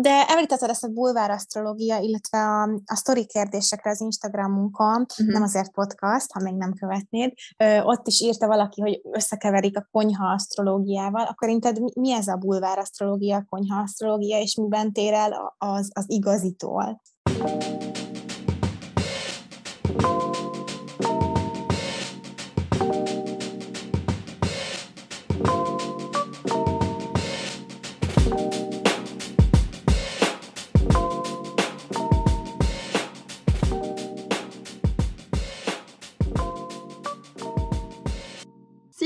De említetted ezt a bulvár asztrológia, illetve a, a sztori kérdésekre az Instagramunkon, uh-huh. nem azért podcast, ha még nem követnéd, ö, ott is írta valaki, hogy összekeverik a konyha asztrológiával, akkor inted mi ez a bulvár asztrológia, a konyha asztrológia, és miben tér el az, az igazitól?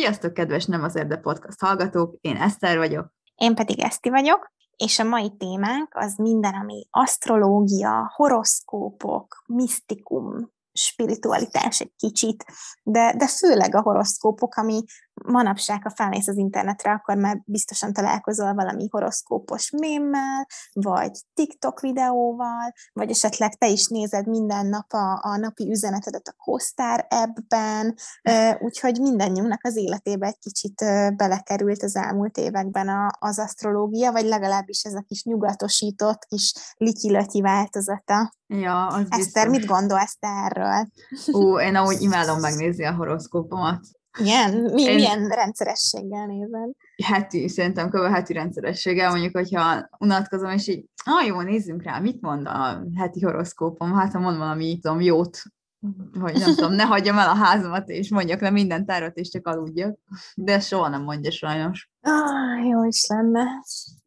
Sziasztok, kedves Nem az Erde Podcast hallgatók, én Eszter vagyok. Én pedig Eszti vagyok, és a mai témánk az minden, ami asztrológia, horoszkópok, misztikum, spiritualitás egy kicsit, de, de főleg a horoszkópok, ami manapság, ha felmész az internetre, akkor már biztosan találkozol valami horoszkópos mémmel, vagy TikTok videóval, vagy esetleg te is nézed minden nap a, a napi üzenetedet a Kostár appben, úgyhogy mindannyiunknak az életébe egy kicsit belekerült az elmúlt években a, az asztrológia, vagy legalábbis ez a kis nyugatosított, kis lityilötyi változata. Ja, az Eszter, mit gondolsz te erről? Ú, én ahogy imádom megnézni a horoszkópomat. Igen? Mi, Én... Milyen rendszerességgel nézed? Heti, szerintem kb. heti rendszerességgel, mondjuk, hogyha unatkozom, és így, ah, jó, nézzünk rá, mit mond a heti horoszkópom, hát ha mond valami, tudom, jót, vagy nem tudom, ne hagyjam el a házamat, és mondjak le minden tárat, és csak aludjak. De soha nem mondja sajnos. Ah, jó is lenne.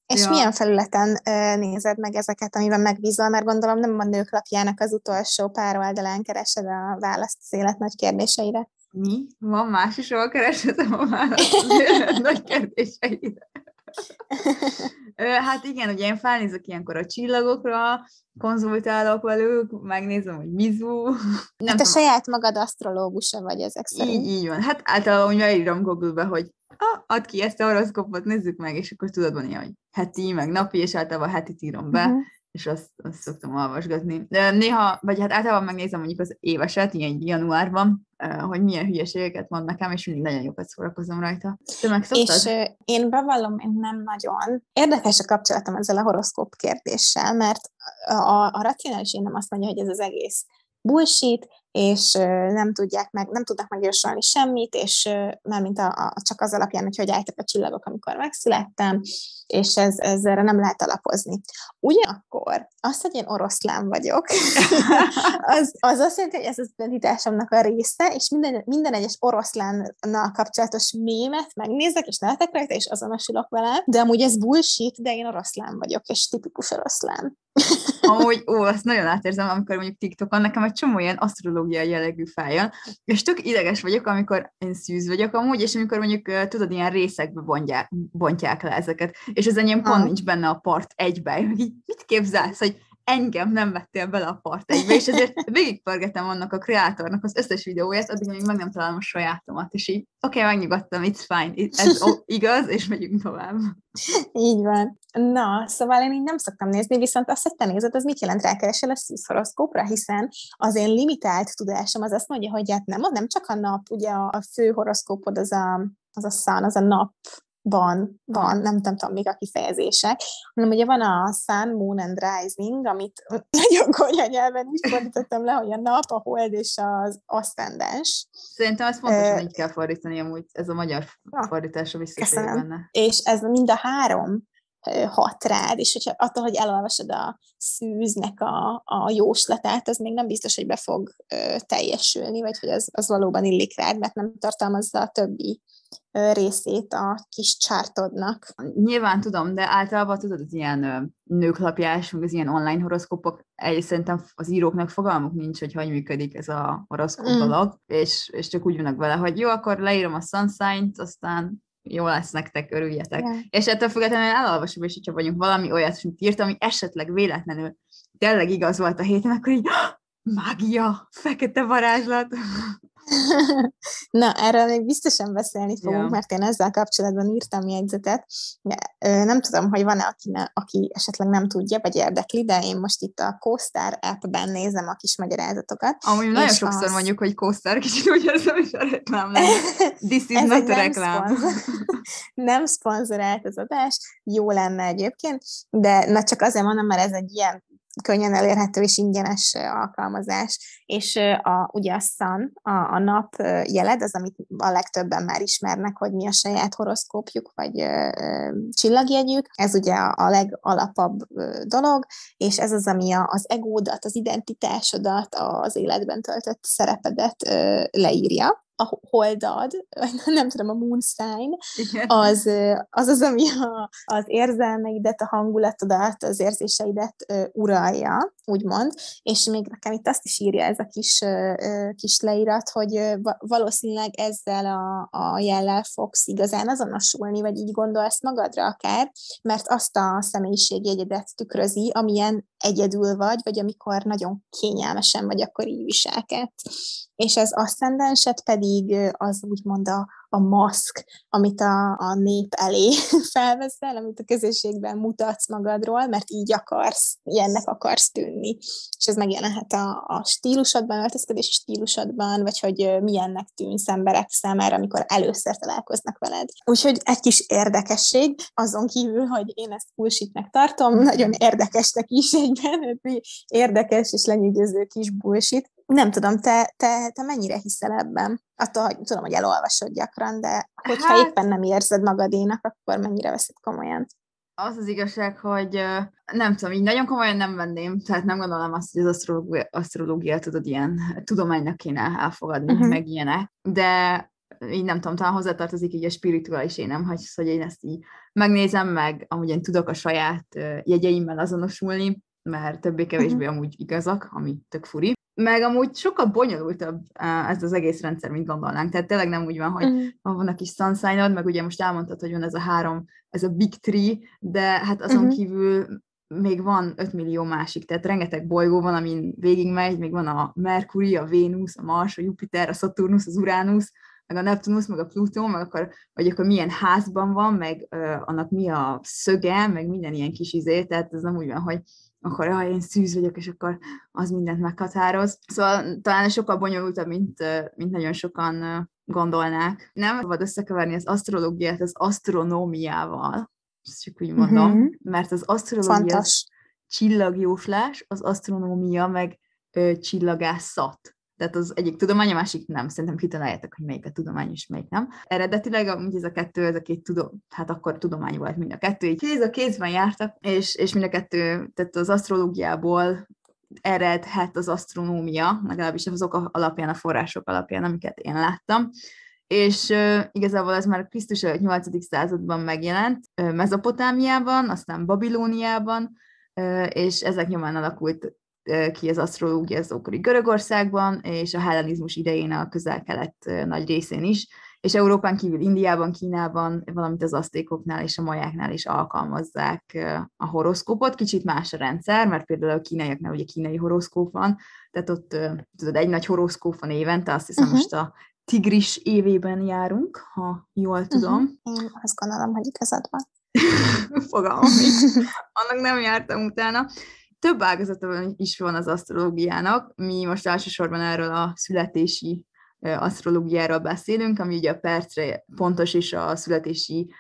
És ja. milyen felületen nézed meg ezeket, amiben megbízol? Mert gondolom nem a nők lapjának az utolsó pár oldalán keresed a választ az élet nagy kérdéseire. Mi? Van más is, ahol kereshetem a választ nagy kérdéseire. hát igen, ugye én felnézek ilyenkor a csillagokra, konzultálok velük, megnézem, hogy mizu. Nem hát a saját magad asztrológusa vagy ezek szerint. Így, így van. Hát általában úgy beírom Google-be, hogy ah, add ki ezt a horoszkópot, nézzük meg, és akkor tudod mondani, hogy heti, meg napi, és általában hetit írom be. Uh-huh és azt, azt szoktam olvasgatni. De néha, vagy hát általában megnézem mondjuk az éveset, ilyen januárban, hogy milyen hülyeségeket mond nekem, és mindig nagyon jókat szórakozom rajta. Te meg És uh, én bevallom, én nem nagyon. Érdekes a kapcsolatom ezzel a horoszkóp kérdéssel, mert a, a racionális én nem azt mondja, hogy ez az egész bullshit, és nem tudják meg, nem tudnak megjósolni semmit, és már mint a, a, csak az alapján, hogy hogy álltak a csillagok, amikor megszülettem, és ez, ez erre nem lehet alapozni. Ugyanakkor az, hogy én oroszlán vagyok, az, az azt jelenti, hogy ez az identitásomnak a része, és minden, minden egyes oroszlánnal kapcsolatos mémet megnézek, és nevetek rajta, és azonosulok vele, de amúgy ez bullshit, de én oroszlán vagyok, és tipikus oroszlán. Amúgy, ó, azt nagyon átérzem, amikor mondjuk TikTokon nekem egy csomó ilyen asztrológiai jellegű fájjal, és tök ideges vagyok, amikor én szűz vagyok amúgy, és amikor mondjuk, tudod, ilyen részekbe bontják, bontják le ezeket, és az enyém pont nincs benne a part egybe, így mit képzelsz, hogy engem nem vettél bele a part egybe, és ezért végigpörgetem annak a kreátornak az összes videóját, addig még meg nem találom a sajátomat, és így, oké, okay, megnyugodtam, it's fine, ez igaz, és megyünk tovább. Így van. Na, szóval én így nem szoktam nézni, viszont azt, hogy te nézed, az mit jelent rákeresel a szűzhoroszkópra, hiszen az én limitált tudásom az azt mondja, hogy hát nem, nem csak a nap, ugye a fő horoszkópod az a, az a szán, az a nap van, van, nem, nem tudom még a kifejezések, hanem ugye van a Sun, Moon and Rising, amit nagyon konyha nyelven is fordítottam le, hogy a nap, a hold és az aszcendens. Szerintem ezt pontosan így kell fordítani, amúgy ez a magyar fordítása visszatérő benne. És ez mind a három hat rád, és hogyha attól, hogy elolvasod a szűznek a, a jóslatát, az még nem biztos, hogy be fog ö, teljesülni, vagy hogy az, az valóban illik rád, mert nem tartalmazza a többi részét a kis csártodnak. Nyilván tudom, de általában tudod, az ilyen nőklapjás, meg az ilyen online horoszkópok, egy szerintem az íróknak fogalmuk nincs, hogy hogy működik ez a horoszkóp mm. dolog, és, és csak úgy vannak vele, hogy jó, akkor leírom a sunsign aztán jó lesz nektek, örüljetek. Yeah. És ettől függetlenül elolvasom, és hogyha vagyunk valami olyat, mint írt, ami esetleg véletlenül tényleg igaz volt a héten, akkor így mágia, fekete varázslat. Na, erről még biztosan beszélni fogunk, ja. mert én ezzel kapcsolatban írtam jegyzetet. Nem tudom, hogy van-e, aki, ne, aki esetleg nem tudja, vagy érdekli, de én most itt a CoStar app-ben nézem a kis magyarázatokat. Amúgy nagyon sokszor az... mondjuk, hogy CoStar, kicsit úgy érzem, hogy a reklám This is not a reklám. Nem, szponzor, nem szponzorált az adás, jó lenne egyébként, de na csak azért mondom, mert ez egy ilyen könnyen elérhető és ingyenes alkalmazás, és a, ugye a Sun, a, a nap jeled, az, amit a legtöbben már ismernek, hogy mi a saját horoszkópjuk, vagy ö, csillagjegyük, ez ugye a, a legalapabb dolog, és ez az, ami a, az egódat, az identitásodat, az életben töltött szerepedet ö, leírja a holdad, nem tudom, a moon sign, az, az az, ami a, az érzelmeidet, a hangulatodat, az érzéseidet uh, uralja, úgymond, és még nekem itt azt is írja ez a kis, uh, kis leírat, hogy uh, valószínűleg ezzel a, a jellel fogsz igazán azonosulni, vagy így gondolsz magadra akár, mert azt a személyiségjegyedet tükrözi, amilyen egyedül vagy, vagy amikor nagyon kényelmesen vagy, akkor így viselkedsz. És az aszcendenset pedig az úgymond a, a maszk, amit a, a nép elé felveszel, amit a közösségben mutatsz magadról, mert így akarsz, ilyennek akarsz tűnni. És ez megjelenhet a, a stílusodban, öltözködési stílusodban, vagy hogy milyennek tűnsz emberek számára, amikor először találkoznak veled. Úgyhogy egy kis érdekesség, azon kívül, hogy én ezt bullshitnek tartom, nagyon érdekesnek is egyben, érdekes és lenyűgöző kis bullshit, nem tudom, te, te, te mennyire hiszel ebben? Attól, hogy tudom, hogy elolvasod gyakran, de hogyha hát, éppen nem érzed magadénak, akkor mennyire veszed komolyan? Az az igazság, hogy nem tudom, így nagyon komolyan nem venném, tehát nem gondolom azt, hogy az asztrológia, asztrológia tudod, ilyen tudománynak kéne elfogadni, uh-huh. meg ilyenek, de így nem tudom, talán hozzátartozik így a spirituális énem, hogy, hogy én ezt így megnézem, meg amúgy én tudok a saját jegyeimmel azonosulni, mert többé-kevésbé uh-huh. amúgy igazak, ami tök furi meg amúgy sokkal bonyolultabb ez az egész rendszer, mint gondolnánk. Tehát tényleg nem úgy van, hogy uh-huh. van a kis sunshine meg ugye most elmondtad, hogy van ez a három, ez a big tree, de hát azon uh-huh. kívül még van 5 millió másik, tehát rengeteg bolygó van, amin végigmegy, még van a Merkuri, a Vénusz, a Mars, a Jupiter, a Saturnus, az Uranus, meg a Neptunus, meg a Plutó, meg akkor, vagy akkor milyen házban van, meg uh, annak mi a szöge, meg minden ilyen kis izé, tehát ez nem úgy van, hogy akkor ah, én szűz vagyok, és akkor az mindent meghatároz. Szóval talán sokkal bonyolultabb, mint, mint nagyon sokan gondolnák. Nem szabad összekeverni az asztrológiát az asztronómiával, ezt csak úgy mondom, uh-huh. mert az asztrológia az csillagjóslás, az asztronómia meg ö, csillagászat. Tehát az egyik tudomány, a másik nem. Szerintem kitaláljátok, hogy melyik a tudomány és melyik nem. Eredetileg amúgy ez a kettő, ez a két tudom, hát akkor tudomány volt mind a kettő. Így kéz a kézben jártak, és, és mind a kettő, tehát az asztrológiából eredhet az asztronómia, legalábbis azok alapján, a források alapján, amiket én láttam. És uh, igazából ez már Krisztus előtt 8. században megjelent, uh, Mezopotámiában, aztán Babilóniában, uh, és ezek nyomán alakult ki az asztrológia az ókori Görögországban, és a hellenizmus idején a közel-kelet nagy részén is, és Európán kívül Indiában, Kínában, valamint az asztékoknál és a majáknál is alkalmazzák a horoszkópot. Kicsit más a rendszer, mert például a kínaiaknál ugye kínai horoszkóp van, tehát ott tudod, egy nagy horoszkóp van évente, azt hiszem uh-huh. most a tigris évében járunk, ha jól tudom. Uh-huh. Én azt gondolom, hogy igazad van. Fogalmam Annak nem jártam utána több ágazata is van az asztrológiának. Mi most elsősorban erről a születési asztrológiáról beszélünk, ami ugye a percre pontos és a születési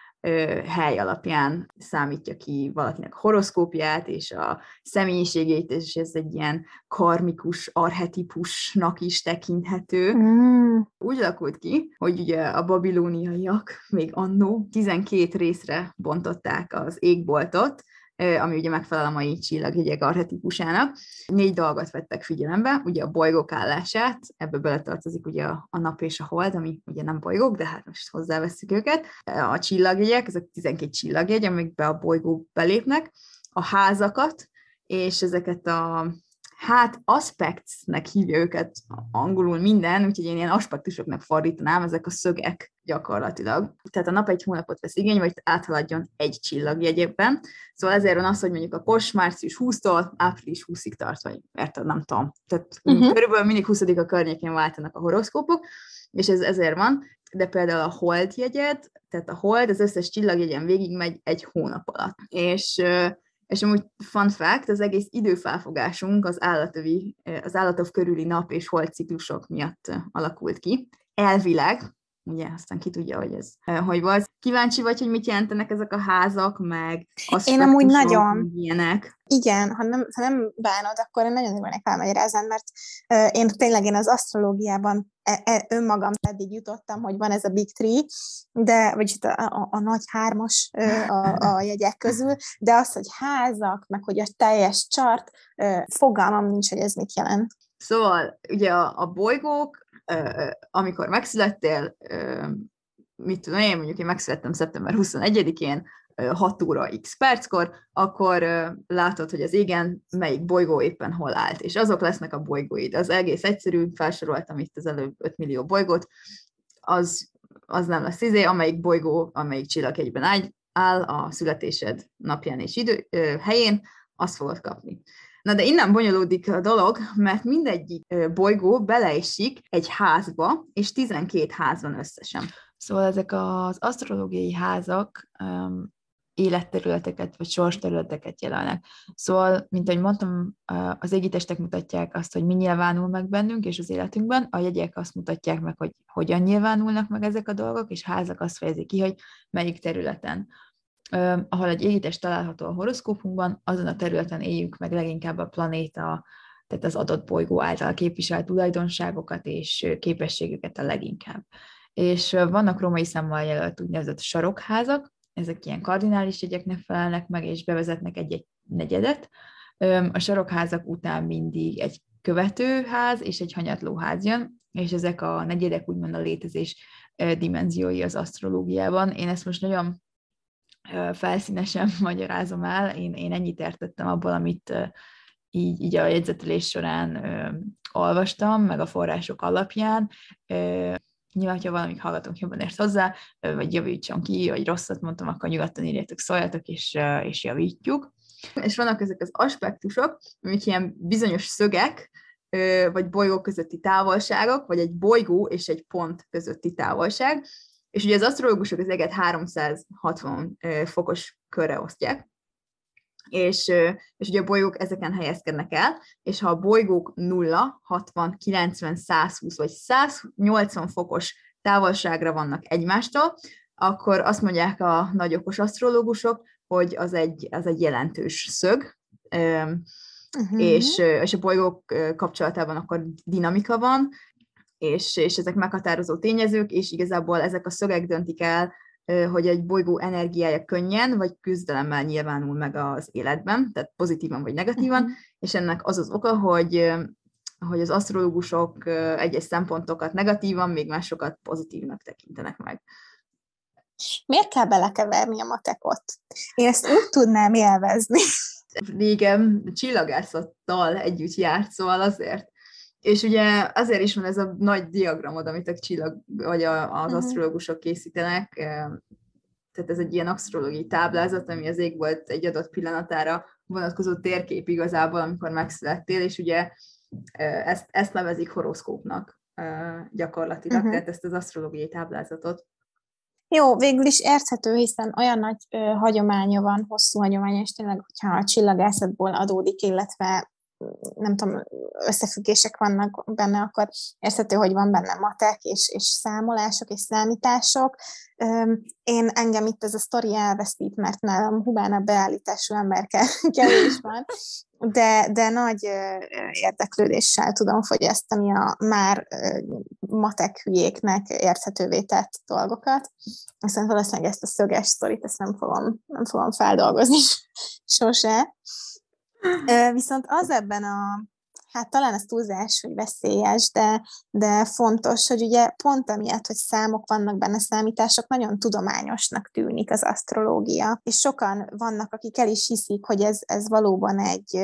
hely alapján számítja ki valakinek horoszkópját és a személyiségét, és ez egy ilyen karmikus arhetipusnak is tekinthető. Mm. Úgy alakult ki, hogy ugye a babilóniaiak még annó 12 részre bontották az égboltot, ami ugye megfelel a mai csillagjegyek arhetikusának. Négy dolgot vettek figyelembe, ugye a bolygók állását, ebbe beletartozik ugye a, a nap és a hold, ami ugye nem bolygók, de hát most hozzáveszünk őket. A csillagjegyek, ezek 12 csillagjegy, amikbe a bolygók belépnek, a házakat, és ezeket a hát aspectsnek hívja őket angolul minden, úgyhogy én ilyen aspektusoknak fordítanám, ezek a szögek gyakorlatilag. Tehát a nap egy hónapot vesz igény, vagy áthaladjon egy csillagjegyében. Szóval ezért van az, hogy mondjuk a kos március 20-tól április 20-ig tart, vagy érted, nem tudom. Tehát uh-huh. körülbelül mindig 20 a környékén váltanak a horoszkópok, és ez ezért van, de például a hold jegyed, tehát a hold az összes csillagjegyen végig megy egy hónap alatt. És és amúgy fun fact, az egész időfelfogásunk az, állatövi, az állatov körüli nap és holdciklusok miatt alakult ki. Elvileg, ugye, aztán ki tudja, hogy ez hogy volt. Kíváncsi vagy, hogy mit jelentenek ezek a házak, meg Én amúgy nagyon. Ilyenek. Igen, ha nem, ha nem bánod, akkor én nagyon örülnék elmagyarázni, mert uh, én tényleg én az asztrológiában e, e, önmagam eddig jutottam, hogy van ez a Big Three, de, vagyis a, a, a nagy hármas uh, a, a jegyek közül, de az, hogy házak, meg hogy a teljes chart, uh, fogalmam nincs, hogy ez mit jelent. Szóval ugye a, a bolygók amikor megszülettél, mit tudom én, mondjuk én megszülettem szeptember 21-én, 6 óra x perckor, akkor látod, hogy az égen melyik bolygó éppen hol állt, és azok lesznek a bolygóid. Az egész egyszerű, felsoroltam itt az előbb 5 millió bolygót, az, az nem lesz izé, amelyik bolygó, amelyik csillaghegyben áll a születésed napján és idő, helyén, azt fogod kapni. Na de innen bonyolódik a dolog, mert mindegyik bolygó beleesik egy házba, és 12 ház van összesen. Szóval ezek az asztrológiai házak um, életterületeket vagy sorsterületeket jelennek. Szóval, mint ahogy mondtam, az égitestek mutatják azt, hogy mi nyilvánul meg bennünk és az életünkben, a jegyek azt mutatják meg, hogy hogyan nyilvánulnak meg ezek a dolgok, és házak azt fejezik ki, hogy melyik területen ahol egy égítés található a horoszkópunkban, azon a területen éljük meg leginkább a planéta, tehát az adott bolygó által képviselt tulajdonságokat és képességüket a leginkább. És vannak római számmal jelölt úgynevezett sarokházak, ezek ilyen kardinális jegyeknek felelnek meg, és bevezetnek egy-egy negyedet. A sarokházak után mindig egy követőház és egy hanyatlóház jön, és ezek a negyedek úgymond a létezés dimenziói az asztrológiában. Én ezt most nagyon felszínesen magyarázom el, én, én ennyit értettem abból, amit így, így a jegyzetelés során ö, olvastam, meg a források alapján. Ö, nyilván, ha valamit hallgatunk, jobban ért hozzá, ö, vagy javítson ki, vagy rosszat mondtam, akkor nyugodtan írjátok, szóljatok, és, ö, és javítjuk. És vannak ezek az aspektusok, amik ilyen bizonyos szögek, vagy bolygó közötti távolságok, vagy egy bolygó és egy pont közötti távolság, és ugye az asztrológusok az eget 360 fokos körre osztják, és, és ugye a bolygók ezeken helyezkednek el, és ha a bolygók 0, 60, 90, 120 vagy 180 fokos távolságra vannak egymástól, akkor azt mondják a nagy okos asztrológusok, hogy az egy, az egy jelentős szög, uh-huh. és, és a bolygók kapcsolatában akkor dinamika van, és, és ezek meghatározó tényezők, és igazából ezek a szögek döntik el, hogy egy bolygó energiája könnyen vagy küzdelemmel nyilvánul meg az életben, tehát pozitívan vagy negatívan, uh-huh. és ennek az az oka, hogy hogy az asztrológusok egyes szempontokat negatívan, még másokat pozitívnak tekintenek meg. Miért kell belekeverni a matekot? Én ezt úgy tudnám élvezni. Régen csillagászattal együtt járt, szóval azért és ugye azért is van ez a nagy diagramod, amit a csillag, vagy a, az uh-huh. asztrológusok készítenek, tehát ez egy ilyen asztrológiai táblázat, ami az ég volt egy adott pillanatára vonatkozó térkép igazából, amikor megszülettél, és ugye ezt, ezt nevezik horoszkópnak gyakorlatilag, uh-huh. tehát ezt az asztrológiai táblázatot. Jó, végül is érthető, hiszen olyan nagy ö, hagyománya van, hosszú hagyománya, és tényleg, hogyha a csillagászatból adódik, illetve nem tudom, összefüggések vannak benne, akkor érthető, hogy van benne matek és, és számolások és számítások. Én engem itt ez a sztori elveszít, mert nálam hubána beállítású ember kevés van, de, de nagy érdeklődéssel tudom fogyasztani a már matek hülyéknek érthetővé tett dolgokat. Aztán valószínűleg ezt a szöges sztorit, ezt nem fogom, nem fogom feldolgozni sose. Viszont az ebben a, hát talán ez túlzás, hogy veszélyes, de, de fontos, hogy ugye pont amiatt, hogy számok vannak benne, számítások, nagyon tudományosnak tűnik az asztrológia, és sokan vannak, akik el is hiszik, hogy ez, ez valóban egy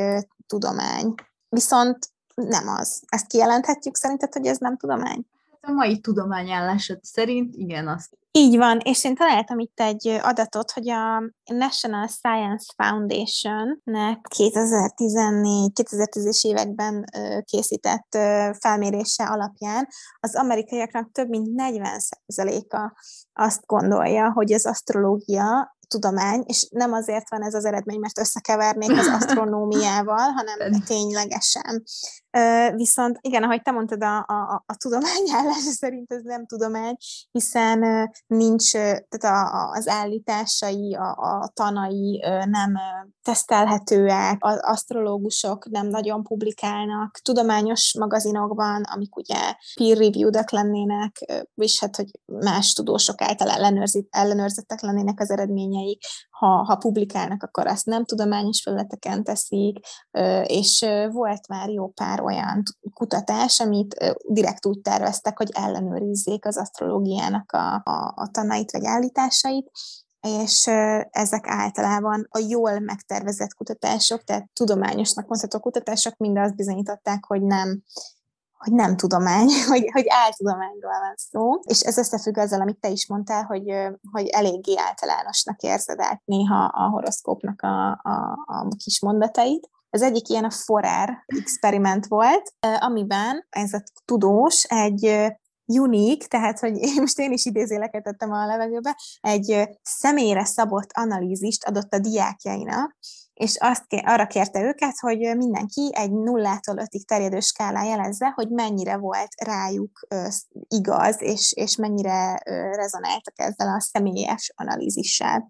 tudomány. viszont nem az. Ezt kijelenthetjük szerinted, hogy ez nem tudomány? a mai tudományállásod szerint igen, azt. Így van, és én találtam itt egy adatot, hogy a National Science Foundation-nek 2014-2010-es években készített felmérése alapján az amerikaiaknak több mint 40%-a azt gondolja, hogy az asztrológia tudomány, és nem azért van ez az eredmény, mert összekevernék az asztronómiával, hanem ténylegesen. Viszont igen, ahogy te mondtad, a, a, a tudományállás szerint ez nem tudomány, hiszen nincs, tehát a, az állításai, a, a tanai nem tesztelhetőek, az asztrológusok nem nagyon publikálnak. Tudományos magazinokban, amik ugye peer-reviewed lennének, és hát, hogy más tudósok által ellenőrzettek lennének az eredményeik, ha, ha publikálnak, akkor azt nem tudományos felületeken teszik, és volt már jó pár olyan kutatás, amit direkt úgy terveztek, hogy ellenőrizzék az asztrológiának a, a, a tanait vagy állításait, és ezek általában a jól megtervezett kutatások, tehát tudományosnak mondható kutatások mind azt bizonyították, hogy nem hogy nem tudomány, hogy, hogy áltudományról van szó, és ez összefügg azzal, amit te is mondtál, hogy, hogy eléggé általánosnak érzed át néha a horoszkópnak a, a, a kis mondatait. Az egyik ilyen a Forer experiment volt, amiben ez a tudós egy unique, tehát hogy én most én is idézéleket tettem a levegőbe, egy személyre szabott analízist adott a diákjainak, és azt arra kérte őket, hogy mindenki egy nullától ötig terjedő skálán jelezze, hogy mennyire volt rájuk igaz, és, és mennyire rezonáltak ezzel a személyes analízissel.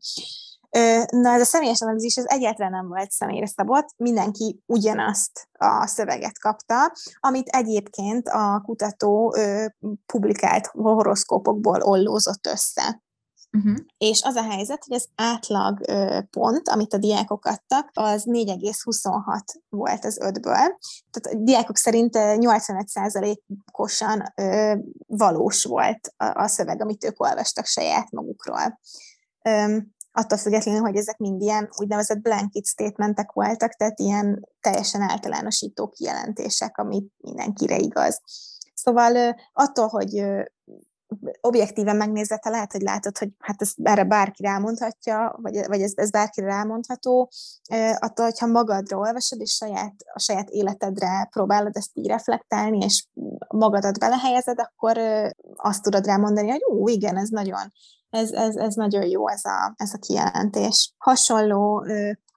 Na, ez a személyes analízis ez egyáltalán nem volt személyre szabott, mindenki ugyanazt a szöveget kapta, amit egyébként a kutató publikált horoszkópokból ollózott össze. Uh-huh. És az a helyzet, hogy az átlag ö, pont, amit a diákok adtak, az 4,26 volt az ötből. Tehát a diákok szerint 85%-osan ö, valós volt a, a szöveg, amit ők olvastak saját magukról. Attól függetlenül, hogy ezek mind ilyen úgynevezett blanket statementek voltak, tehát ilyen teljesen általánosító kijelentések, amit mindenkire igaz. Szóval attól, hogy objektíven megnézete lehet, hogy látod, hogy hát ez, erre bárki rámondhatja, vagy, vagy ez, ez bárkire rámondható, attól, hogyha magadra olvasod, és saját, a saját életedre próbálod ezt így reflektálni, és magadat belehelyezed, akkor azt tudod rámondani, hogy ó, igen, ez nagyon, ez, ez, ez nagyon jó ez a, ez a kijelentés. Hasonló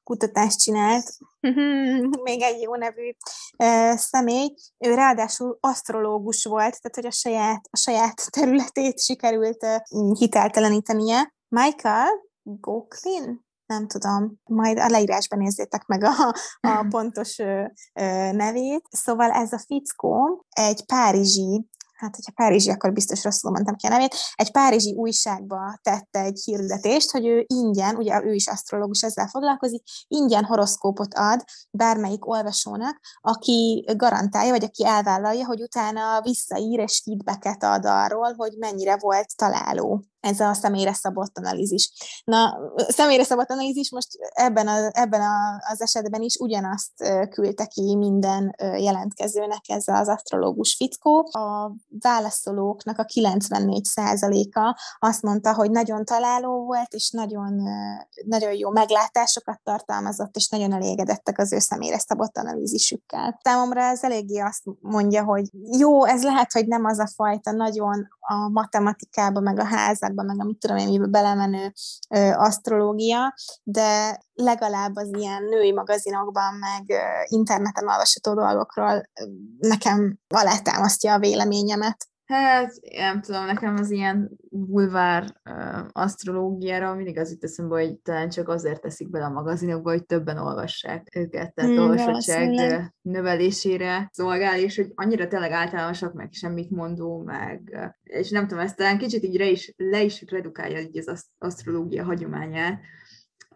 kutatást csinált, még egy jó nevű uh, személy, ő ráadásul asztrológus volt, tehát hogy a saját, a saját területét sikerült uh, hiteltelenítenie. Michael Goklin, nem tudom, majd a leírásban nézzétek meg a, a pontos ö, ö, nevét. Szóval ez a fickó egy párizsi hát hogyha Párizsi, akkor biztos rosszul mondtam ki a nevét, egy párizsi újságba tette egy hirdetést, hogy ő ingyen, ugye ő is asztrológus ezzel foglalkozik, ingyen horoszkópot ad bármelyik olvasónak, aki garantálja, vagy aki elvállalja, hogy utána visszaír és feedbacket ad arról, hogy mennyire volt találó ez a személyre szabott analízis. Na, személyre szabott analízis most ebben, a, ebben a, az esetben is ugyanazt küldte ki minden jelentkezőnek ez az asztrológus fickó. A válaszolóknak a 94%-a azt mondta, hogy nagyon találó volt, és nagyon, nagyon jó meglátásokat tartalmazott, és nagyon elégedettek az ő személyre szabott analízisükkel. Számomra ez eléggé azt mondja, hogy jó, ez lehet, hogy nem az a fajta nagyon a matematikába, meg a házakba, meg amit tudom én, belemenő ö, asztrológia, de legalább az ilyen női magazinokban, meg ö, interneten olvasható dolgokról ö, nekem alátámasztja a véleményemet. Hát, nem tudom, nekem az ilyen bulvár uh, asztrológiára mindig az itt eszembe, hogy talán csak azért teszik bele a magazinokba, hogy többen olvassák őket, tehát mm, olvasottság növelésére szolgál, és hogy annyira tényleg általánosak, meg semmit mondó, meg, és nem tudom, ezt talán kicsit így le is, le is redukálja így az asztrológia hagyományát,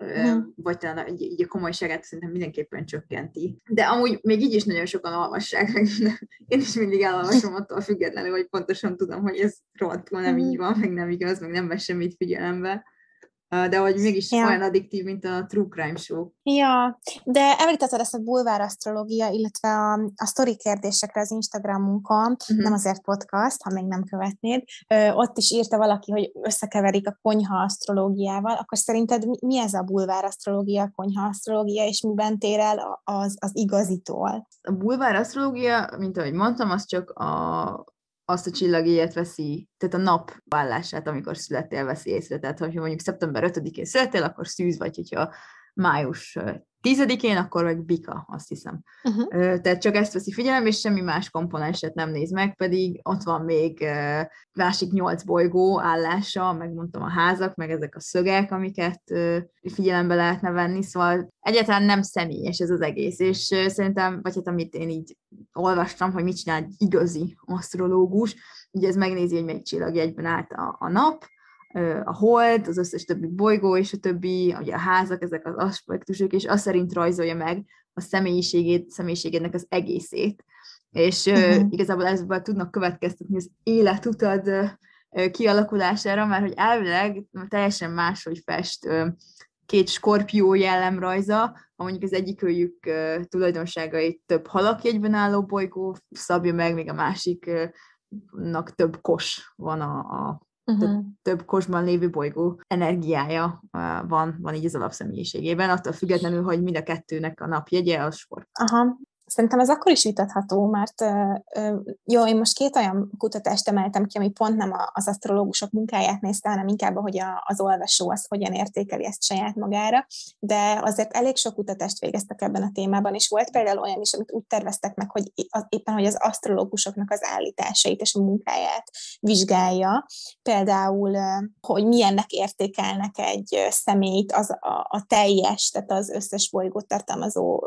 mm. vagy talán így, így a komolyságát szerintem mindenképpen csökkenti. De amúgy még így is nagyon sokan olvassák, én is mindig elolvasom attól függetlenül, hogy pontosan tudom, hogy ez rohadtul nem így van, meg nem igaz, meg nem vesz semmit figyelembe. De hogy mégis Ja. olyan addiktív, mint a True Crime Show. Ja, de említetted ezt a bulvár asztrológia, illetve a, a sztori kérdésekre az Instagramunkon, Mhm. nem azért podcast, ha még nem követnéd, ö, ott is írta valaki, hogy összekeverik a konyha asztrológiával, akkor szerinted mi, mi ez a bulvár asztrológia, a konyha asztrológia, és miben tér el az, az igazitól? A bulvár asztrológia, mint ahogy mondtam, az csak a, azt a csillagéjet veszi, tehát a nap vállását, amikor születtél, veszi észre. Tehát, hogyha mondjuk szeptember 5-én születtél, akkor szűz vagy, hogyha május ö, 10-én, akkor meg bika, azt hiszem. Uh-huh. Tehát csak ezt veszi figyelembe, és semmi más komponenset nem néz meg, pedig ott van még másik nyolc bolygó állása, meg mondtam a házak, meg ezek a szögek, amiket figyelembe lehetne venni, szóval egyáltalán nem személyes ez az egész, és szerintem, vagy hát amit én így olvastam, hogy mit csinál egy igazi asztrológus, ugye ez megnézi, hogy melyik csillagjegyben állt a, a nap, a hold, az összes többi bolygó és a többi, ugye a házak, ezek az aspektusok, és azt szerint rajzolja meg a személyiségét, személyiségednek az egészét. És uh Mhm. igazából ezzel tudnak következtetni az életutad kialakulására, mert hogy elvileg teljesen máshogy fest két skorpió jellemrajza, ha mondjuk az egyik őjük ö, tulajdonságait több halakjegyben álló bolygó szabja meg, még a másiknak több kos van a, a Uh-huh. több kosban lévő bolygó energiája uh, van, van így az alapszemélyiségében, attól függetlenül, hogy mind a kettőnek a napjegye a sport. Aha. Szerintem ez akkor is vitatható, mert jó, én most két olyan kutatást emeltem ki, ami pont nem az asztrológusok munkáját nézte, hanem inkább, hogy az olvasó az hogyan értékeli ezt saját magára, de azért elég sok kutatást végeztek ebben a témában, és volt például olyan is, amit úgy terveztek meg, hogy éppen, hogy az asztrológusoknak az állításait és a munkáját vizsgálja, például, hogy milyennek értékelnek egy személyt az a, a teljes, tehát az összes bolygót tartalmazó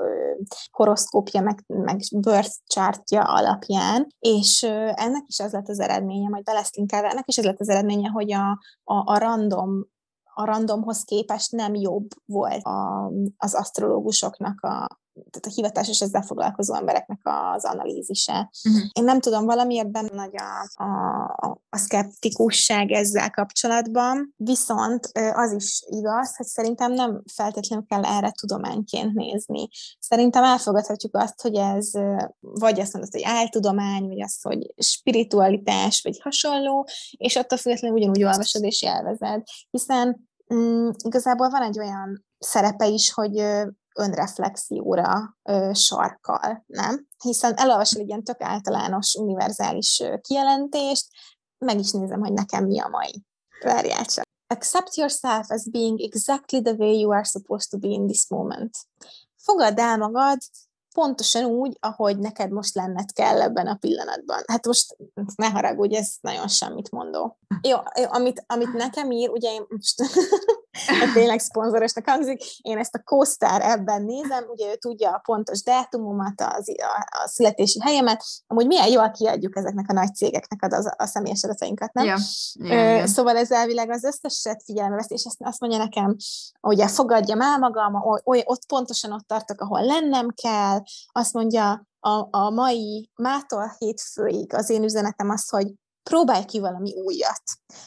horoszkópja, meg, meg birth chartja alapján, és ennek is az lett az eredménye, majd be lesz linkálva, ennek is az lett az eredménye, hogy a, a, a random a randomhoz képest nem jobb volt a, az asztrológusoknak a tehát a hivatásos ezzel foglalkozó embereknek az analízise. Uh-huh. Én nem tudom, valamiért benne nagy a, a, a szkeptikusság ezzel kapcsolatban, viszont az is igaz, hogy szerintem nem feltétlenül kell erre tudományként nézni. Szerintem elfogadhatjuk azt, hogy ez vagy azt mondod, hogy áltudomány, vagy azt, hogy spiritualitás, vagy hasonló, és attól függetlenül ugyanúgy olvasod és élvezed, hiszen mm, igazából van egy olyan szerepe is, hogy önreflexióra ö, sarkal, nem? Hiszen elolvasol egy ilyen tök általános, univerzális kijelentést, meg is nézem, hogy nekem mi a mai. Várjál csak. Accept yourself as being exactly the way you are supposed to be in this moment. Fogadd el magad pontosan úgy, ahogy neked most lenned kell ebben a pillanatban. Hát most ne haragudj, ez nagyon semmit mondó. Jó, jó amit, amit nekem ír, ugye én most hát tényleg szponzorosnak hangzik, én ezt a Kósztár ebben nézem, ugye ő tudja a pontos dátumomat, az, a, a születési helyemet, amúgy milyen jól kiadjuk ezeknek a nagy cégeknek az, a személyes adatainkat, nem? Ö, ja, ja. Szóval ez elvileg az összeset figyelembe veszi, és azt, azt mondja nekem, ugye fogadjam el magam, oly, ott pontosan ott tartok, ahol lennem kell, azt mondja, a, a mai, mától hétfőig az én üzenetem az, hogy próbálj ki valami újat.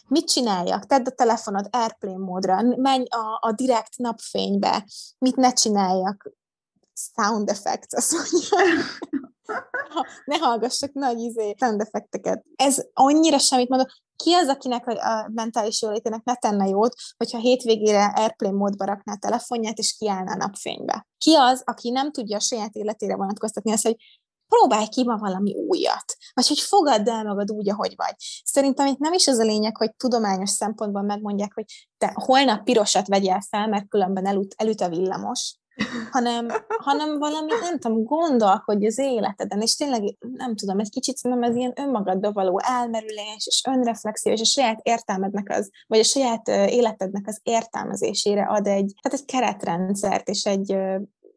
Mit csináljak? Tedd a telefonod airplane módra, menj a, a direkt napfénybe, mit ne csináljak? Sound effects, azt mondja. Ne hallgassak nagy izé, sound effekteket. Ez annyira semmit mondok. Ki az, akinek a mentális jólétének ne tenne jót, hogyha hétvégére airplane módba rakná a telefonját, és kiállna a napfénybe? Ki az, aki nem tudja a saját életére vonatkoztatni azt, hogy próbálj ki ma valami újat, vagy hogy fogadd el magad úgy, ahogy vagy. Szerintem itt nem is az a lényeg, hogy tudományos szempontból megmondják, hogy te holnap pirosat vegyél fel, mert különben elüt, elüt a villamos, hanem, hanem valami, nem tudom, gondolkodj az életeden, és tényleg, nem tudom, egy kicsit szerintem ez ilyen önmagadba való elmerülés, és önreflexió, és a saját értelmednek az, vagy a saját életednek az értelmezésére ad egy, hát egy keretrendszert, és egy,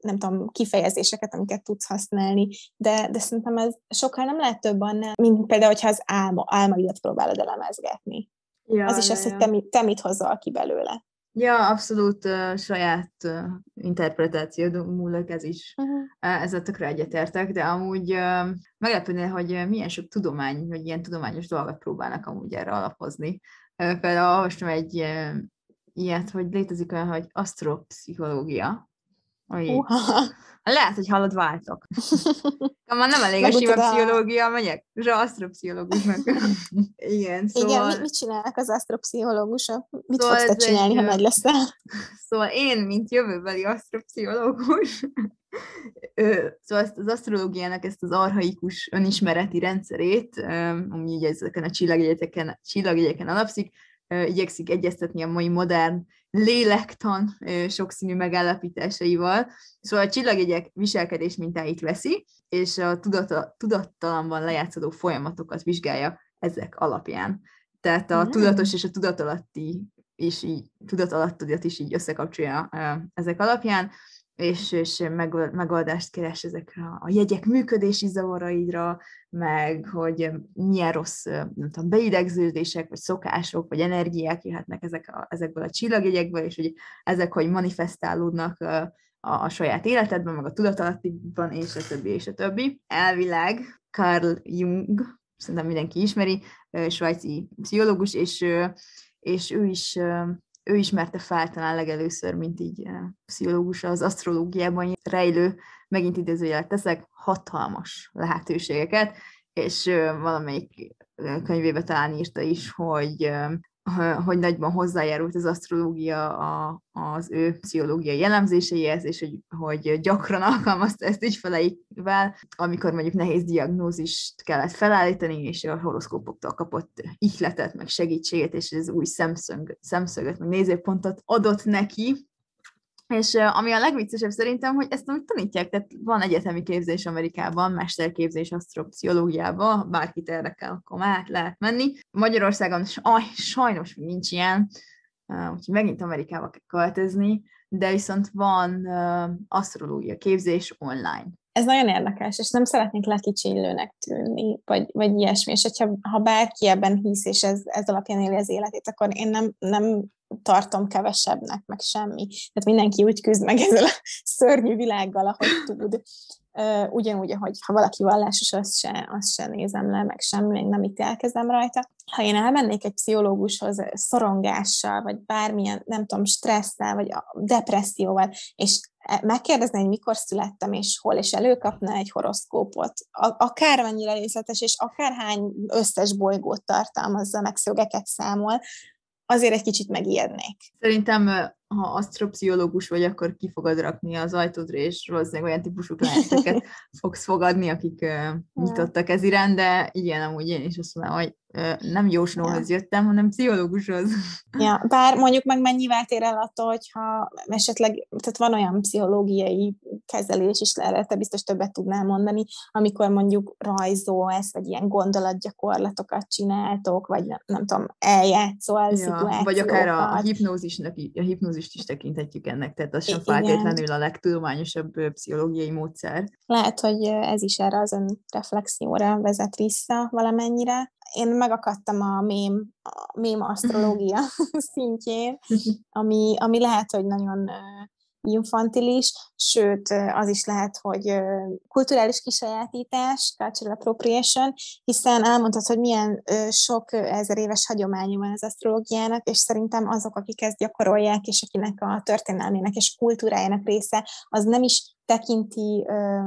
nem tudom, kifejezéseket, amiket tudsz használni, de, de szerintem ez sokkal nem lehet több annál, mint például, hogyha az álma, álmaidat próbálod elemezgetni. ja, Az is ja, az, ja. hogy te, mit- te mit hozol ki belőle. Ja, abszolút uh, saját uh, interpretáció múlik ez is. Uh-huh. Uh, ezzel tökre egyetértek, de amúgy uh, meglepődne, hogy milyen sok tudomány, vagy ilyen tudományos dolgot próbálnak amúgy erre alapozni. Uh, például olvastam egy uh, ilyet, hogy létezik olyan, hogy asztropszichológia. Uha. lehet, hogy hallod, váltok. Már nem elég a sima pszichológia, megyek és asztropszichológusnak. Igen, szóval... Igen, mit, mit csinálnak az asztropszichológusok? Mit Szóval fogsz te ez egy, csinálni, ha nagy leszel? Szóval én, mint jövőbeli asztropszichológus, szóval ezt az asztrológiának ezt az arhaikus önismereti rendszerét, ami ugye ezeken a csillagjegyeken, csillagjegyeken alapszik, igyekszik egyeztetni a mai modern lélektan sokszínű megállapításaival. Szóval a csillagjegyek viselkedés mintáit veszi, és a tudata, tudattalamban lejátszódó folyamatokat vizsgálja ezek alapján. Tehát a Mm. tudatos és a tudatalatti és így tudatalattodat is így összekapcsolja ezek alapján, és, és meg, megoldást keres ezekre a jegyek működési zavaraidra, meg hogy milyen rossz nem tudom, beidegződések, vagy szokások, vagy energiák jöhetnek ezek a, ezekből a csillagjegyekből, és hogy ezek hogy manifestálódnak ö, a, a saját életedben, meg a tudatalattiban, és a többi, és a többi. Elvileg Carl Jung, szerintem mindenki ismeri, svájci pszichológus, és, és ő is ő ismerte fel talán legelőször, mint így eh, pszichológus az asztrológiában rejlő, megint idézőjelet teszek, hatalmas lehetőségeket, és valamelyik könyvébe talán írta is, hogy hogy nagyban hozzájárult az asztrológia a, az ő pszichológiai jellemzéseihez, és hogy, hogy gyakran alkalmazta ezt ügyfeleivel, amikor mondjuk nehéz diagnózist kellett felállítani, és a horoszkópoktól kapott ihletet, meg segítséget, és ez új szemszög, szemszögöt, meg nézőpontot adott neki, és ami a legviccesebb szerintem, hogy ezt amit tanítják, tehát van egyetemi képzés Amerikában, mesterképzés asztropsziológiában, ha bárkit érdekel, akkor már át lehet menni. Magyarországon saj, sajnos nincs ilyen, úgyhogy megint Amerikába kell költözni, de viszont van asztrológia képzés online. Ez nagyon érdekes, és nem szeretnék lekicsillőnek tűnni, vagy, vagy ilyesmi, és hogyha ha bárki ebben hisz, és ez, ez alapján éli az életét, akkor én nem, nem tartom kevesebbnek, meg semmi. Tehát mindenki úgy küzd meg ezzel a szörnyű világgal, ahogy tud. Ugyanúgy, ahogy ha valaki vallásos, azt se, azt se nézem le, meg semmi, nem ítélkezem rajta. Ha én elmennék egy pszichológushoz szorongással, vagy bármilyen, nem tudom, stresszel, vagy depresszióval, és megkérdezni, hogy mikor születtem, és hol, és előkapna egy horoszkópot, akármennyire részletes, és akárhány összes bolygót tartalmazza, meg szögeket számol, azért egy kicsit megijednék. Szerintem, ha asztropsziológus vagy, akkor ki fogod rakni az ajtódra, és valószínűleg olyan típusú klienseket fogsz fogadni, akik uh, nyitottak ez iránt, de igen, amúgy én is azt mondom, hogy uh, nem jósnóhoz ja. jöttem, hanem pszichológushoz. Ja, bár mondjuk meg mennyivel tér el attól, hogyha esetleg, tehát van olyan pszichológiai kezelés is, erre te biztos többet tudnál mondani, amikor mondjuk rajzolsz, vagy ilyen gondolatgyakorlatokat csináltok, vagy nem, nem tudom, eljátszol ja. Vagy akár a, a hipnózisnak, a hipnózist is tekinthetjük ennek, tehát az sem feltétlenül a legtudományosabb pszichológiai módszer. Lehet, hogy ez is erre az önreflexióra vezet vissza valamennyire. Én megakadtam a mém, a mém asztrológia szintjén, ami, ami lehet, hogy nagyon infantilis, sőt, az is lehet, hogy kulturális kisajátítás, cultural appropriation, hiszen elmondtad, hogy milyen sok ezer éves hagyománya van az asztrológiának, és szerintem azok, akik ezt gyakorolják, és akinek a történelmének és kultúrájának része, az nem is tekinti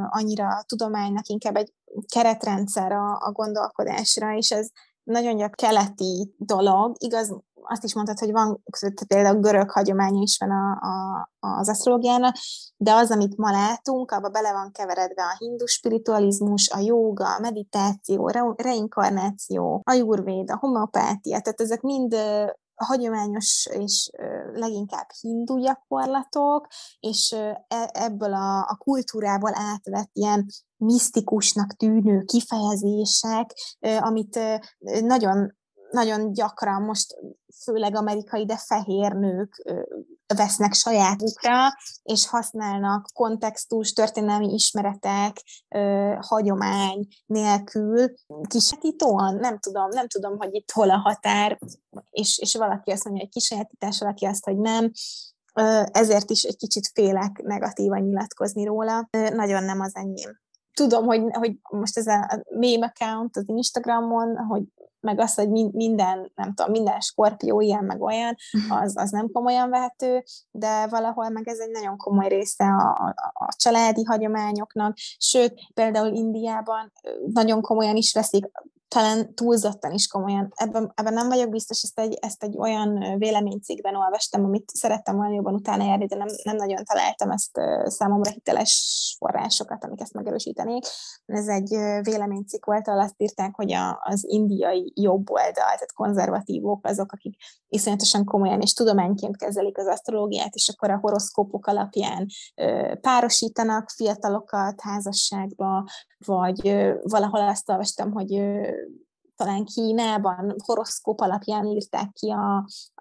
annyira tudománynak, inkább egy keretrendszer a, a gondolkodásra, és ez nagyon gyak keleti dolog, igaz, azt is mondtad, hogy van például görög hagyománya is van a, a, az asztrológiának, de az, amit ma látunk, abba bele van keveredve a hindu spiritualizmus, a jóga, a meditáció, a reinkarnáció, a jurvéd, a homeopátia, tehát ezek mind hagyományos és leginkább hindu gyakorlatok, és ebből a, a kultúrából átvett ilyen misztikusnak tűnő kifejezések, amit nagyon nagyon gyakran most főleg amerikai, de fehér nők vesznek sajátukra, és használnak kontextus, történelmi ismeretek, hagyomány nélkül, kisajátítóan, nem tudom, nem tudom, hogy itt hol a határ, és, és valaki azt mondja, hogy kisajátítás, valaki azt, hogy nem, ezért is egy kicsit félek negatívan nyilatkozni róla, nagyon nem az enyém. Tudom, hogy, hogy most ez a meme account az Instagramon, hogy meg az, hogy minden, nem tudom, minden skorpió ilyen, meg olyan, az, az nem komolyan vehető, de valahol meg ez egy nagyon komoly része a, a, a családi hagyományoknak, sőt, például Indiában nagyon komolyan is veszik talán túlzottan is komolyan. Ebben, ebben nem vagyok biztos, ezt egy, ezt egy olyan véleménycikkben olvastam, amit szerettem volna jobban utána járni, de nem, nem nagyon találtam ezt számomra hiteles forrásokat, amik ezt megerősítenék. Ez egy véleménycikk volt, ahol azt írták, hogy a, az indiai jobb oldal, tehát konzervatívok azok, akik iszonyatosan komolyan és tudományként kezelik az asztrológiát, és akkor a horoszkópok alapján párosítanak fiatalokat házasságba, vagy valahol azt olvastam, hogy talán Kínában horoszkóp alapján írták ki a,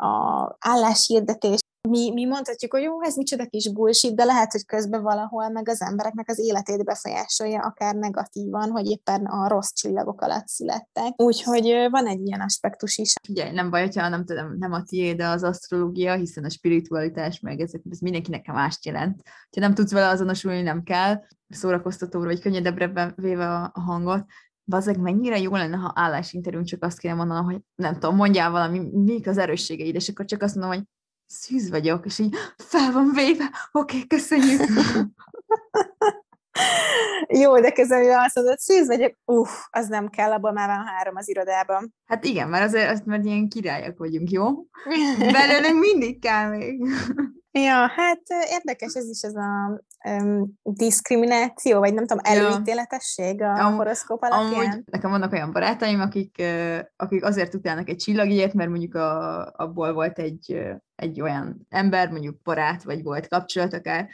a álláshirdetést. Mi, mi mondhatjuk, hogy jó, ez micsoda kis bullshit, de lehet, hogy közben valahol meg az embereknek az életét befolyásolja, akár negatívan, hogy éppen a rossz csillagok alatt születtek. Úgyhogy van egy ilyen aspektus is. Ugye, nem baj, hogyha nem tudom, nem a tiéd, az asztrológia, hiszen a spiritualitás, meg ezek, ez mindenkinek mást jelent. Ha nem tudsz vele azonosulni, nem kell, szórakoztatóra vagy könnyedebbre véve a hangot, Bazeg, mennyire jó lenne, ha állásinterjún csak azt kéne mondanom, hogy nem tudom, mondjál valami, mik az erősségeid, és akkor csak azt mondom, hogy szűz vagyok, és így fel van véve, oké, okay, köszönjük. Jó, de közben azt mondod, szűz vagyok, uff, az nem kell, abban már van három az irodában. Hát igen, mert azért azt mert ilyen királyak vagyunk, jó? Belőlünk mindig kell még. Ja, hát érdekes ez is ez a um, diszkrimináció, vagy nem tudom, előítéletesség a Am, horoszkóp alapján. Amúgy nekem vannak olyan barátaim, akik, akik azért utálnak egy csillagjét, mert mondjuk a, abból volt egy, egy olyan ember, mondjuk barát, vagy volt kapcsolat akár,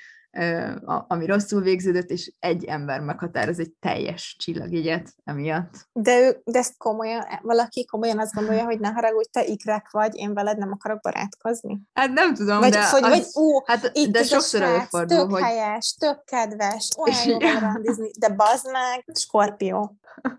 ami rosszul végződött, és egy ember meghatároz egy teljes csillagjegyet emiatt. De, ő, de ezt komolyan, valaki komolyan azt gondolja, hogy ne haragudj, te ikrek vagy, én veled nem akarok barátkozni? Hát nem tudom, vagy, de... Vagy, az, vagy ó, hát, itt de sokszor előfordul, tök hogy... helyes, tök kedves, olyan jó randizni, de bazd meg, skorpió.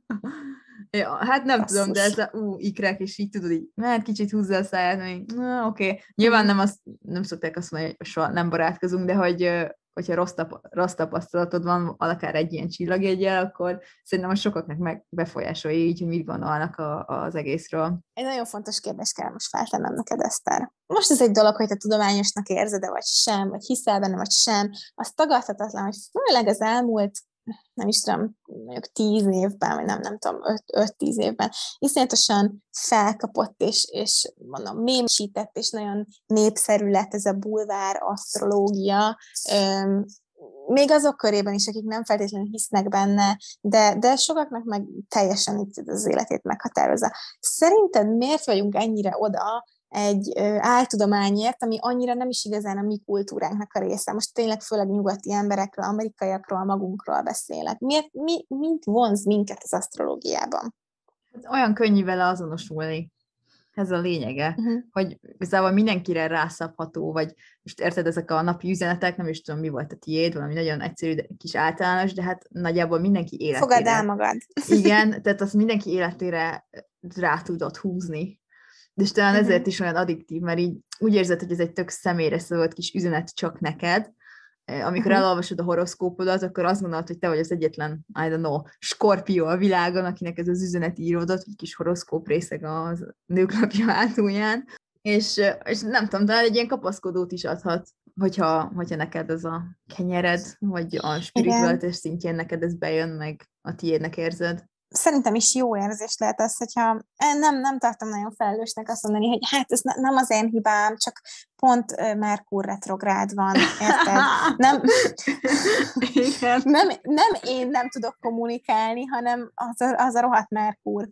Ja, hát nem Basszus. tudom, de ez a ú, ikrek, és így tudod, így, mert kicsit húzza a száját, hogy oké. Okay. Nyilván mhm. nem, azt, nem szokták azt mondani, hogy soha nem barátkozunk, de hogy hogyha rossz, tap- rossz tapasztalatod van, akár egy ilyen csillagjegyel, akkor szerintem az sokaknak meg befolyásolja így, hogy mit gondolnak a, az egészről. Egy nagyon fontos kérdés kell most feltennem neked, Eszter. Most ez egy dolog, hogy te tudományosnak érzed vagy sem, vagy hiszel benne, vagy sem. Az tagadhatatlan, hogy főleg az elmúlt nem is tudom, mondjuk tíz évben, vagy nem, nem tudom, öt-tíz évben, iszonyatosan felkapott, és, és mondom, mémsített, és nagyon népszerű lett ez a bulvár asztrológia, még azok körében is, akik nem feltétlenül hisznek benne, de, de sokaknak meg teljesen itt az életét meghatározza. Szerinted miért vagyunk ennyire oda, egy áltudományért, ami annyira nem is igazán a mi kultúránknak a része. Most tényleg főleg nyugati emberekről, amerikaiakról, magunkról beszélek. Miért, mi, mit vonz minket az asztrológiában? Hát olyan könnyű vele azonosulni. Ez a lényege, uh-huh. hogy igazából mindenkire rászabható, vagy most érted, ezek a napi üzenetek, nem is tudom, mi volt a tiéd, valami nagyon egyszerű kis általános, de hát nagyjából mindenki életére. Fogad el magad. Igen, tehát azt mindenki életére rá tudod húzni és talán uh-huh. ezért is olyan addiktív, mert így úgy érzed, hogy ez egy tök személyre szólt kis üzenet csak neked, amikor uh-huh. elolvasod a horoszkópodat, akkor azt gondolod, hogy te vagy az egyetlen, I don't know, skorpió a világon, akinek ez az üzenet íródott, egy kis horoszkóp részeg a nőklapja hátulján, és, és nem tudom, de egy ilyen kapaszkodót is adhat, hogyha, hogyha neked ez a kenyered, vagy a spirituális szintjén neked ez bejön, meg a tiédnek érzed szerintem is jó érzés lehet az, hogyha nem, nem tartom nagyon felelősnek azt mondani, hogy hát ez nem az én hibám, csak pont Merkur retrográd van, érted? Nem, nem, nem én nem tudok kommunikálni, hanem az a, az a rohadt Merkur.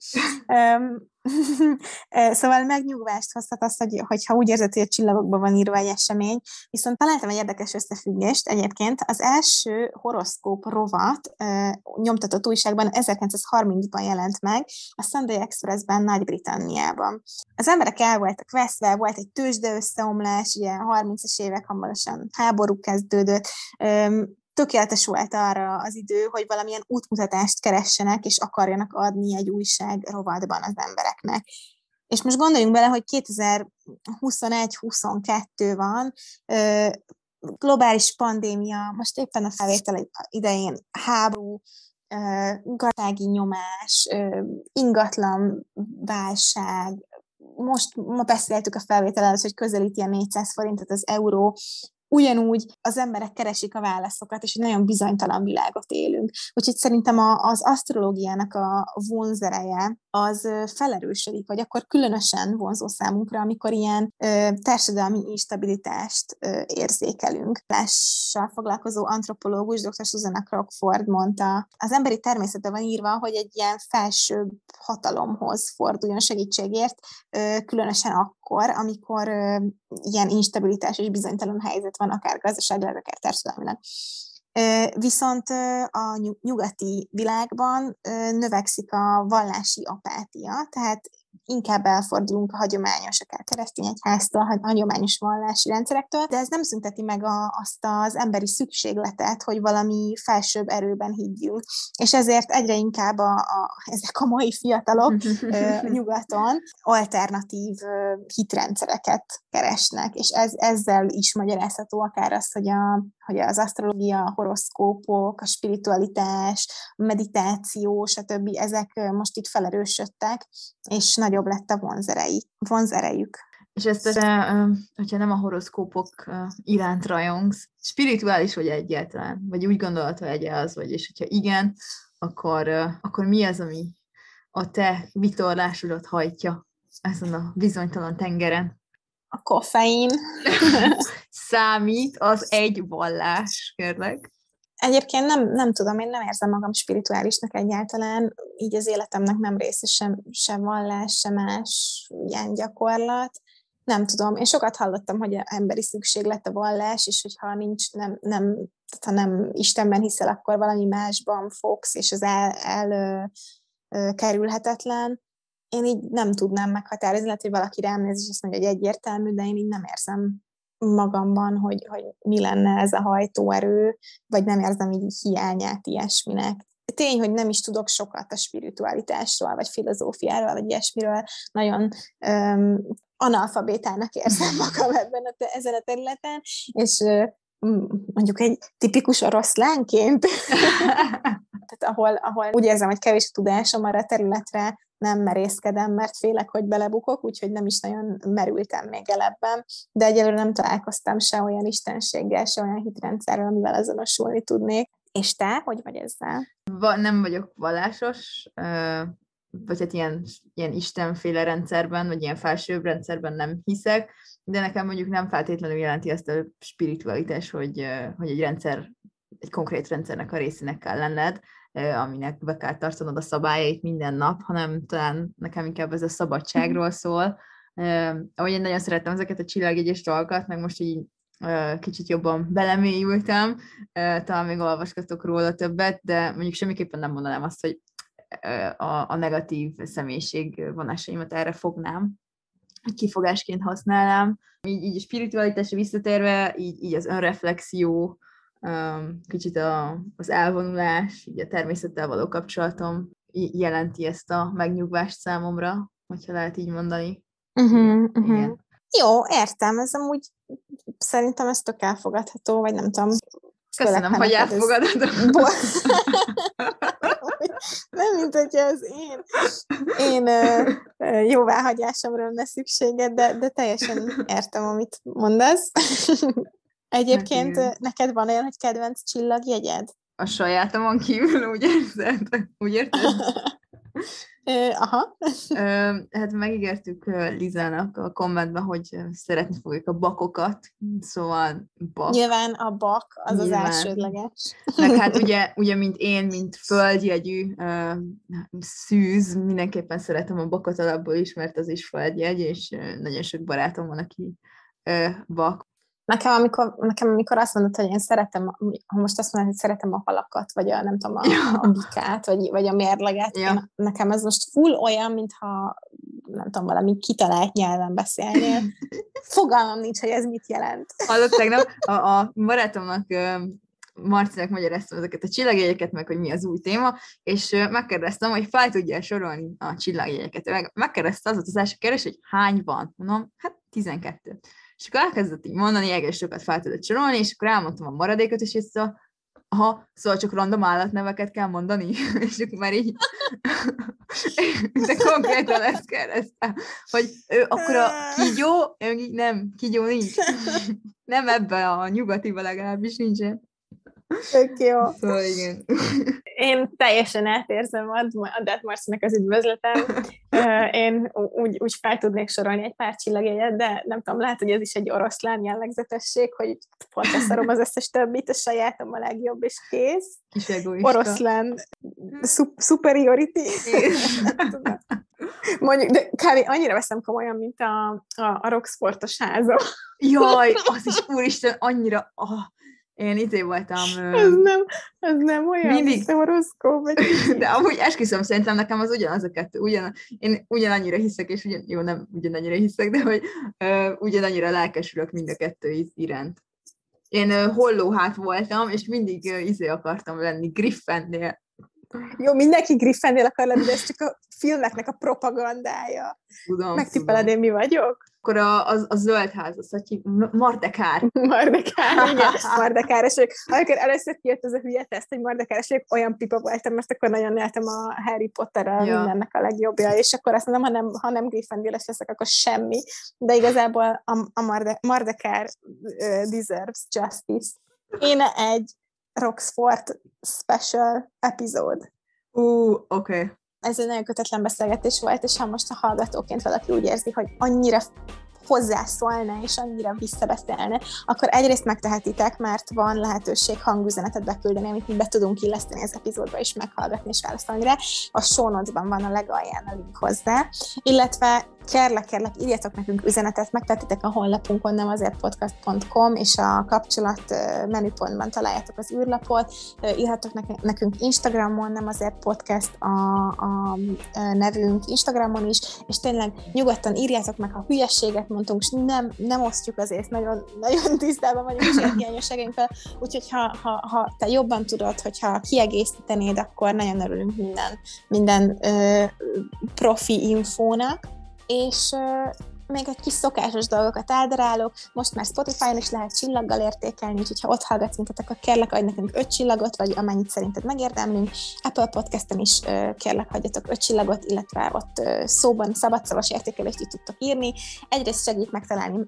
szóval megnyugvást hozhat azt, hogy, hogyha úgy érzed, hogy a csillagokban van írva egy esemény. Viszont találtam egy érdekes összefüggést egyébként. Az első horoszkóp rovat nyomtatott újságban 1930-ban jelent meg, a Sunday Expressben Nagy-Britanniában. Az emberek el voltak veszve, volt egy tőzsde összeomlás, ugye 30-as évek hamarosan háború kezdődött, tökéletes volt arra az idő, hogy valamilyen útmutatást keressenek, és akarjanak adni egy újság rovatban az embereknek. És most gondoljunk bele, hogy 2021-22 van, globális pandémia, most éppen a felvétel idején háború, gazdasági nyomás, ingatlan válság, most ma beszéltük a felvétel előtt, hogy közelíti a 400 forintot az euró, ugyanúgy az emberek keresik a válaszokat, és egy nagyon bizonytalan világot élünk. Úgyhogy szerintem a, az asztrológiának a vonzereje az felerősödik, vagy akkor különösen vonzó számunkra, amikor ilyen ö, társadalmi instabilitást ö, érzékelünk. Lással foglalkozó antropológus dr. Susanna Crockford mondta, az emberi természete van írva, hogy egy ilyen felső hatalomhoz forduljon segítségért, ö, különösen akkor, amikor ö, ilyen instabilitás és bizonytalan helyzet van, akár gazdaságilag, akár társadalmilag. Viszont a nyugati világban növekszik a vallási apátia, tehát inkább elfordulunk a hagyományos, akár keresztény egyháztól, a hagyományos vallási rendszerektől, de ez nem szünteti meg a, azt az emberi szükségletet, hogy valami felsőbb erőben higgyünk. És ezért egyre inkább a, a, ezek a mai fiatalok nyugaton alternatív hitrendszereket keresnek, és ez, ezzel is magyarázható akár az, hogy, a, hogy az asztrológia, a horoszkópok, a spiritualitás, a meditáció, stb. ezek most itt felerősödtek, és nagyobb lett a vonzerei, vonzerejük. És ezt, hogyha nem a horoszkópok iránt rajongsz, spirituális vagy egyáltalán? Vagy úgy gondolod, hogy egy az vagy, és hogyha igen, akkor, akkor mi az, ami a te vitorlásodat hajtja ezen a bizonytalan tengeren? A koffein. Számít az egy vallás, kérlek. Egyébként nem, nem tudom, én nem érzem magam spirituálisnak egyáltalán, így az életemnek nem része sem, sem vallás, sem más ilyen gyakorlat. Nem tudom, én sokat hallottam, hogy emberi szükséglet a vallás, és hogyha nincs, nem, nem, ha nem Istenben hiszel, akkor valami másban fogsz, és az el, el el kerülhetetlen. Én így nem tudnám meghatározni, lehet, hogy valaki rám néz, és azt mondja, hogy egyértelmű, de én így nem érzem magamban, hogy, hogy mi lenne ez a hajtóerő, vagy nem érzem így hiányát ilyesminek. Tény, hogy nem is tudok sokat a spiritualitásról, vagy filozófiáról, vagy ilyesmiről. Nagyon um, analfabétának érzem magam ebben a, ezen a területen, és uh, mondjuk egy tipikus oroszlánként, tehát ahol, ahol úgy érzem, hogy kevés tudásom arra a területre, nem merészkedem, mert félek, hogy belebukok, úgyhogy nem is nagyon merültem még el ebben, de egyelőre nem találkoztam se olyan istenséggel, se olyan hitrendszerrel, amivel azonosulni tudnék. És te, hogy vagy ezzel? Va, nem vagyok vallásos, vagy hát ilyen, ilyen istenféle rendszerben, vagy ilyen felsőbb rendszerben nem hiszek, de nekem mondjuk nem feltétlenül jelenti ezt a spiritualitás, hogy, hogy egy rendszer, egy konkrét rendszernek a részének kell lenned, aminek be kell tartanod a szabályait minden nap, hanem talán nekem inkább ez a szabadságról szól. Ahogy én nagyon szeretem ezeket a csillagjegyes dolgokat, meg most így kicsit jobban belemélyültem, talán még olvasgatok róla többet, de mondjuk semmiképpen nem mondanám azt, hogy a, a negatív személyiség vonásaimat erre fognám, kifogásként használnám. Így, így a spiritualitásra visszatérve, így, így az önreflexió, kicsit a, az elvonulás, így a természettel való kapcsolatom jelenti ezt a megnyugvást számomra, hogyha lehet így mondani. Uh-huh, uh-huh. Igen. Jó, értem, ez amúgy szerintem ez tök elfogadható, vagy nem tudom. Köszönöm, hogy elfogadod. Ez... nem, mint hogyha az én, én jóváhagyásomra lenne szükséged, de, de teljesen értem, amit mondasz. Egyébként hát neked van olyan, hogy kedvenc csillagjegyed? A sajátomon kívül, úgy érzed? Úgy érted? Aha. hát megígértük Lizának a kommentben, hogy szeretni fogjuk a bakokat, szóval bak. Nyilván a bak az Nyilván. az elsődleges. Meg hát ugye, ugye, mint én, mint földjegyű szűz, mindenképpen szeretem a bakot alapból is, mert az is földjegy, és nagyon sok barátom van, aki bak. Nekem amikor, nekem, amikor azt mondod, hogy én szeretem, ha most azt mondod, hogy szeretem a halakat, vagy a, nem tudom, a, a bikát, vagy, vagy a mérleget, ja. én, nekem ez most full olyan, mintha nem tudom, valami kitalált nyelven beszélnél. Fogalmam nincs, hogy ez mit jelent. Hallott tegnap, a, a barátomnak Marcinak magyaráztam ezeket a csillagjegyeket, meg hogy mi az új téma, és megkérdeztem, hogy fel tudja sorolni a csillagjegyeket. Meg, megkérdezte az volt az első kérdés, hogy hány van. Mondom, hát 12. És akkor elkezdett így mondani, egész sokat fel tudott sorolni, és akkor elmondtam a maradékot, és ezt a, aha, szóval csak random állatneveket kell mondani, és akkor már így, de konkrétan ezt kérdeztem, hogy ő, akkor a kígyó, nem, kígyó nincs. Nem ebbe a nyugatiba legalábbis nincsen. Tök jó. Szóval igen. Én teljesen átérzem a, a Death Marcinak az üdvözletem. Én úgy, úgy fel tudnék sorolni egy pár csillagjegyet, de nem tudom, lehet, hogy ez is egy oroszlán jellegzetesség, hogy pont leszarom az összes többit, a sajátom a legjobb, és kész. Kis egoista. Oroszlán szup- superiority. Mondjuk, de kb. annyira veszem komolyan, mint a, a, a rocksportos háza. Jaj, az is, úristen, annyira, oh, én izé voltam... Ez nem, ez nem olyan, mindig- mint a horoszkóp. vagy- De amúgy esküszöm, szerintem nekem az ugyanaz a kettő. Ugyan, én ugyanannyira hiszek, és ugyan, jó, nem ugyanannyira hiszek, de hogy uh, ugyanannyira lelkesülök mind a kettő iránt. Én uh, hollóhát voltam, és mindig uh, izé akartam lenni, Griffinnél. Jó, mindenki Gryffindor akar lenni, de ez csak a filmeknek a propagandája. Tudom, Megtippeled, én mi vagyok? Akkor a, a, a zöld ház, az, hogy Mardekár. Mardekár, igen, Mardekáros vagyok. Amikor először kijött ez a hülye teszt, hogy Mardekáros vagyok, olyan pipa voltam, mert akkor nagyon éltem a Harry Potterrel, Ja. mindennek a legjobbja, és akkor azt mondom, ha nem, ha nem Gryffindor-es leszek, akkor semmi. De igazából a, a Marde, Mardekár uh, deserves justice. Én egy Roxford special epizód. Ú, oké. Okay. Ez egy nagyon kötetlen beszélgetés volt, és ha most a hallgatóként valaki úgy érzi, hogy annyira hozzászólna és annyira visszabeszélne, akkor egyrészt megtehetitek, mert van lehetőség hangüzenetet beküldeni, amit mi be tudunk illeszteni az epizódba, és meghallgatni és válaszolni rá. A show van a legalján a link hozzá, illetve kérlek, kérlek, írjatok nekünk üzenetet, megtetitek a honlapunkon, nem azért podcast.com, és a kapcsolat menüpontban találjátok az űrlapot, írhatok nekünk Instagramon, nem azért podcast a, a, nevünk Instagramon is, és tényleg nyugodtan írjátok meg, ha hülyességet mondtunk, és nem, nem osztjuk azért, nagyon, nagyon tisztában vagyunk saját hiányosságainkkel, úgyhogy ha, ha, ha te jobban tudod, hogyha kiegészítenéd, akkor nagyon örülünk minden, minden ö, profi infónak, és még egy kis szokásos dolgokat eldarálok, most már Spotify-on is lehet csillaggal értékelni, úgyhogy ha ott hallgatsz minket, akkor kérlek adj nekünk öt csillagot, vagy amennyit szerinted megérdemlünk. Apple Podcast-en is kérlek hagyjatok öt csillagot, illetve ott szóban szabadszavas értékelést is tudtok írni. Egyrészt segít megtalálni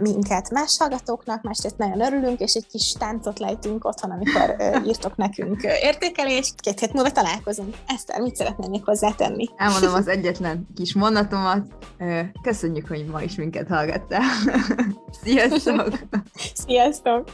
minket más hallgatóknak, másrészt nagyon örülünk, és egy kis táncot lejtünk otthon, amikor írtok nekünk értékelést. Két hét múlva találkozunk. Eszter, mit szeretnél még hozzátenni? Elmondom az egyetlen kis mondatomat. Ö, Köszönjük, hogy ma is minket hallgattál. Sziasztok! Sziasztok!